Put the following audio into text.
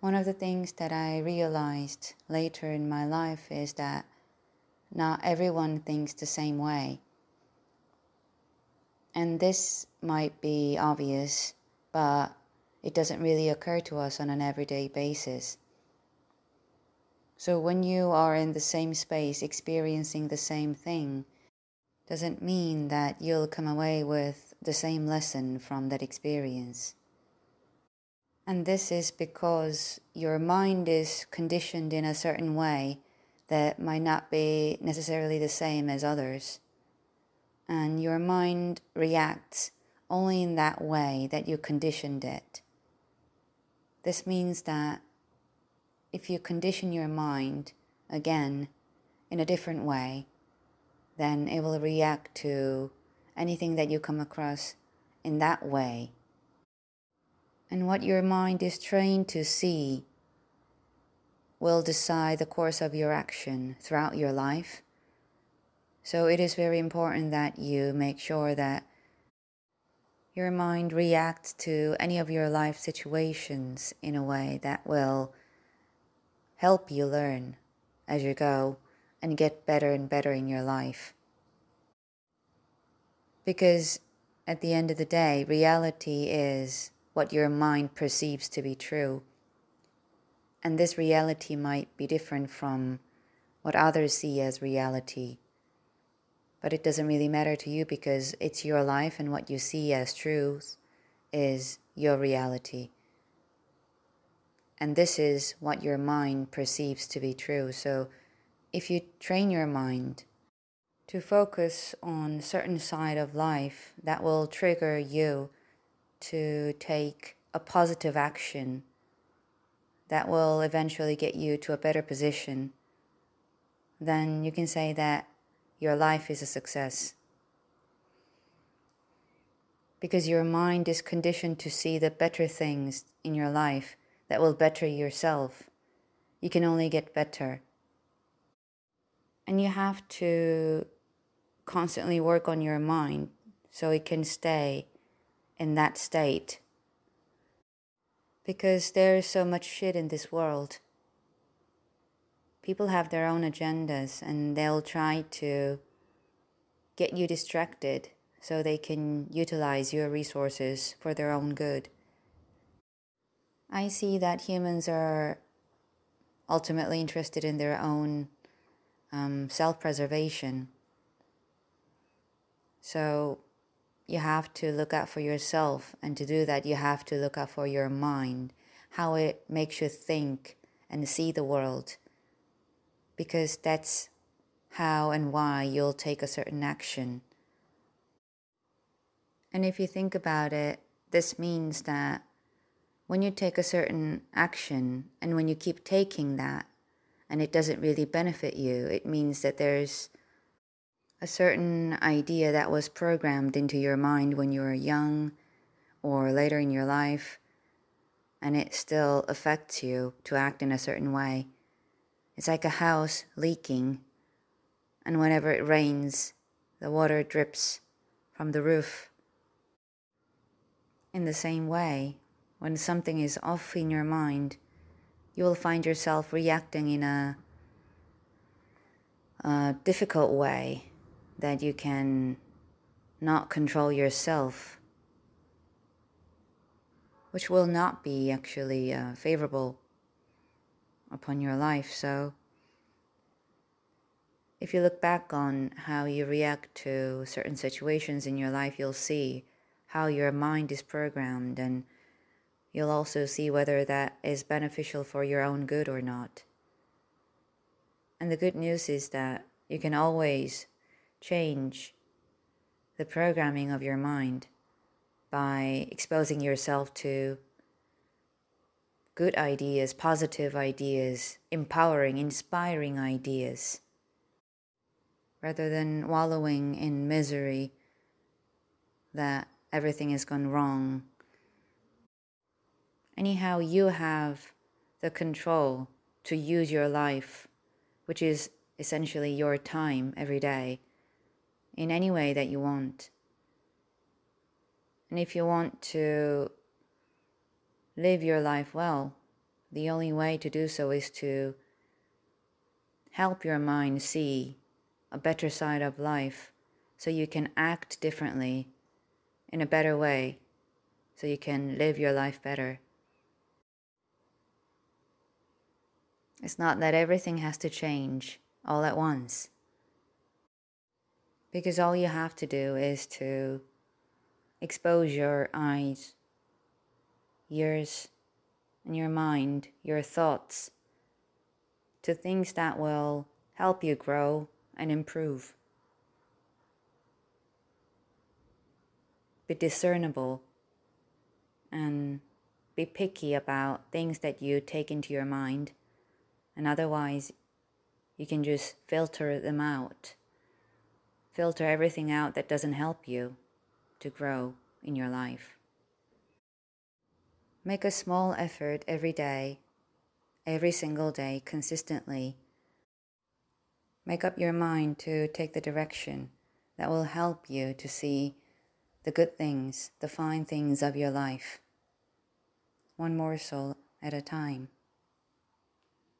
One of the things that I realized later in my life is that not everyone thinks the same way. And this might be obvious, but it doesn't really occur to us on an everyday basis. So when you are in the same space experiencing the same thing, doesn't mean that you'll come away with the same lesson from that experience. And this is because your mind is conditioned in a certain way that might not be necessarily the same as others. And your mind reacts only in that way that you conditioned it. This means that if you condition your mind again in a different way, then it will react to anything that you come across in that way. And what your mind is trained to see will decide the course of your action throughout your life. So it is very important that you make sure that your mind reacts to any of your life situations in a way that will help you learn as you go and get better and better in your life. Because at the end of the day, reality is what your mind perceives to be true. And this reality might be different from what others see as reality. But it doesn't really matter to you because it's your life and what you see as truth is your reality. And this is what your mind perceives to be true. So if you train your mind to focus on certain side of life that will trigger you to take a positive action that will eventually get you to a better position, then you can say that your life is a success. Because your mind is conditioned to see the better things in your life that will better yourself. You can only get better. And you have to constantly work on your mind so it can stay in that state. Because there is so much shit in this world. People have their own agendas and they'll try to get you distracted so they can utilize your resources for their own good. I see that humans are ultimately interested in their own um, self preservation. So you have to look out for yourself, and to do that, you have to look out for your mind, how it makes you think and see the world, because that's how and why you'll take a certain action. And if you think about it, this means that when you take a certain action and when you keep taking that and it doesn't really benefit you, it means that there's a certain idea that was programmed into your mind when you were young or later in your life and it still affects you to act in a certain way. It's like a house leaking, and whenever it rains, the water drips from the roof. In the same way, when something is off in your mind, you will find yourself reacting in a, a difficult way that you can not control yourself, which will not be actually uh, favorable upon your life. So, if you look back on how you react to certain situations in your life, you'll see how your mind is programmed and You'll also see whether that is beneficial for your own good or not. And the good news is that you can always change the programming of your mind by exposing yourself to good ideas, positive ideas, empowering, inspiring ideas, rather than wallowing in misery that everything has gone wrong. Anyhow, you have the control to use your life, which is essentially your time every day, in any way that you want. And if you want to live your life well, the only way to do so is to help your mind see a better side of life so you can act differently in a better way so you can live your life better. It's not that everything has to change all at once. Because all you have to do is to expose your eyes, ears, and your mind, your thoughts, to things that will help you grow and improve. Be discernible and be picky about things that you take into your mind, and otherwise, you can just filter them out. Filter everything out that doesn't help you to grow in your life. Make a small effort every day, every single day, consistently. Make up your mind to take the direction that will help you to see the good things, the fine things of your life, one morsel at a time.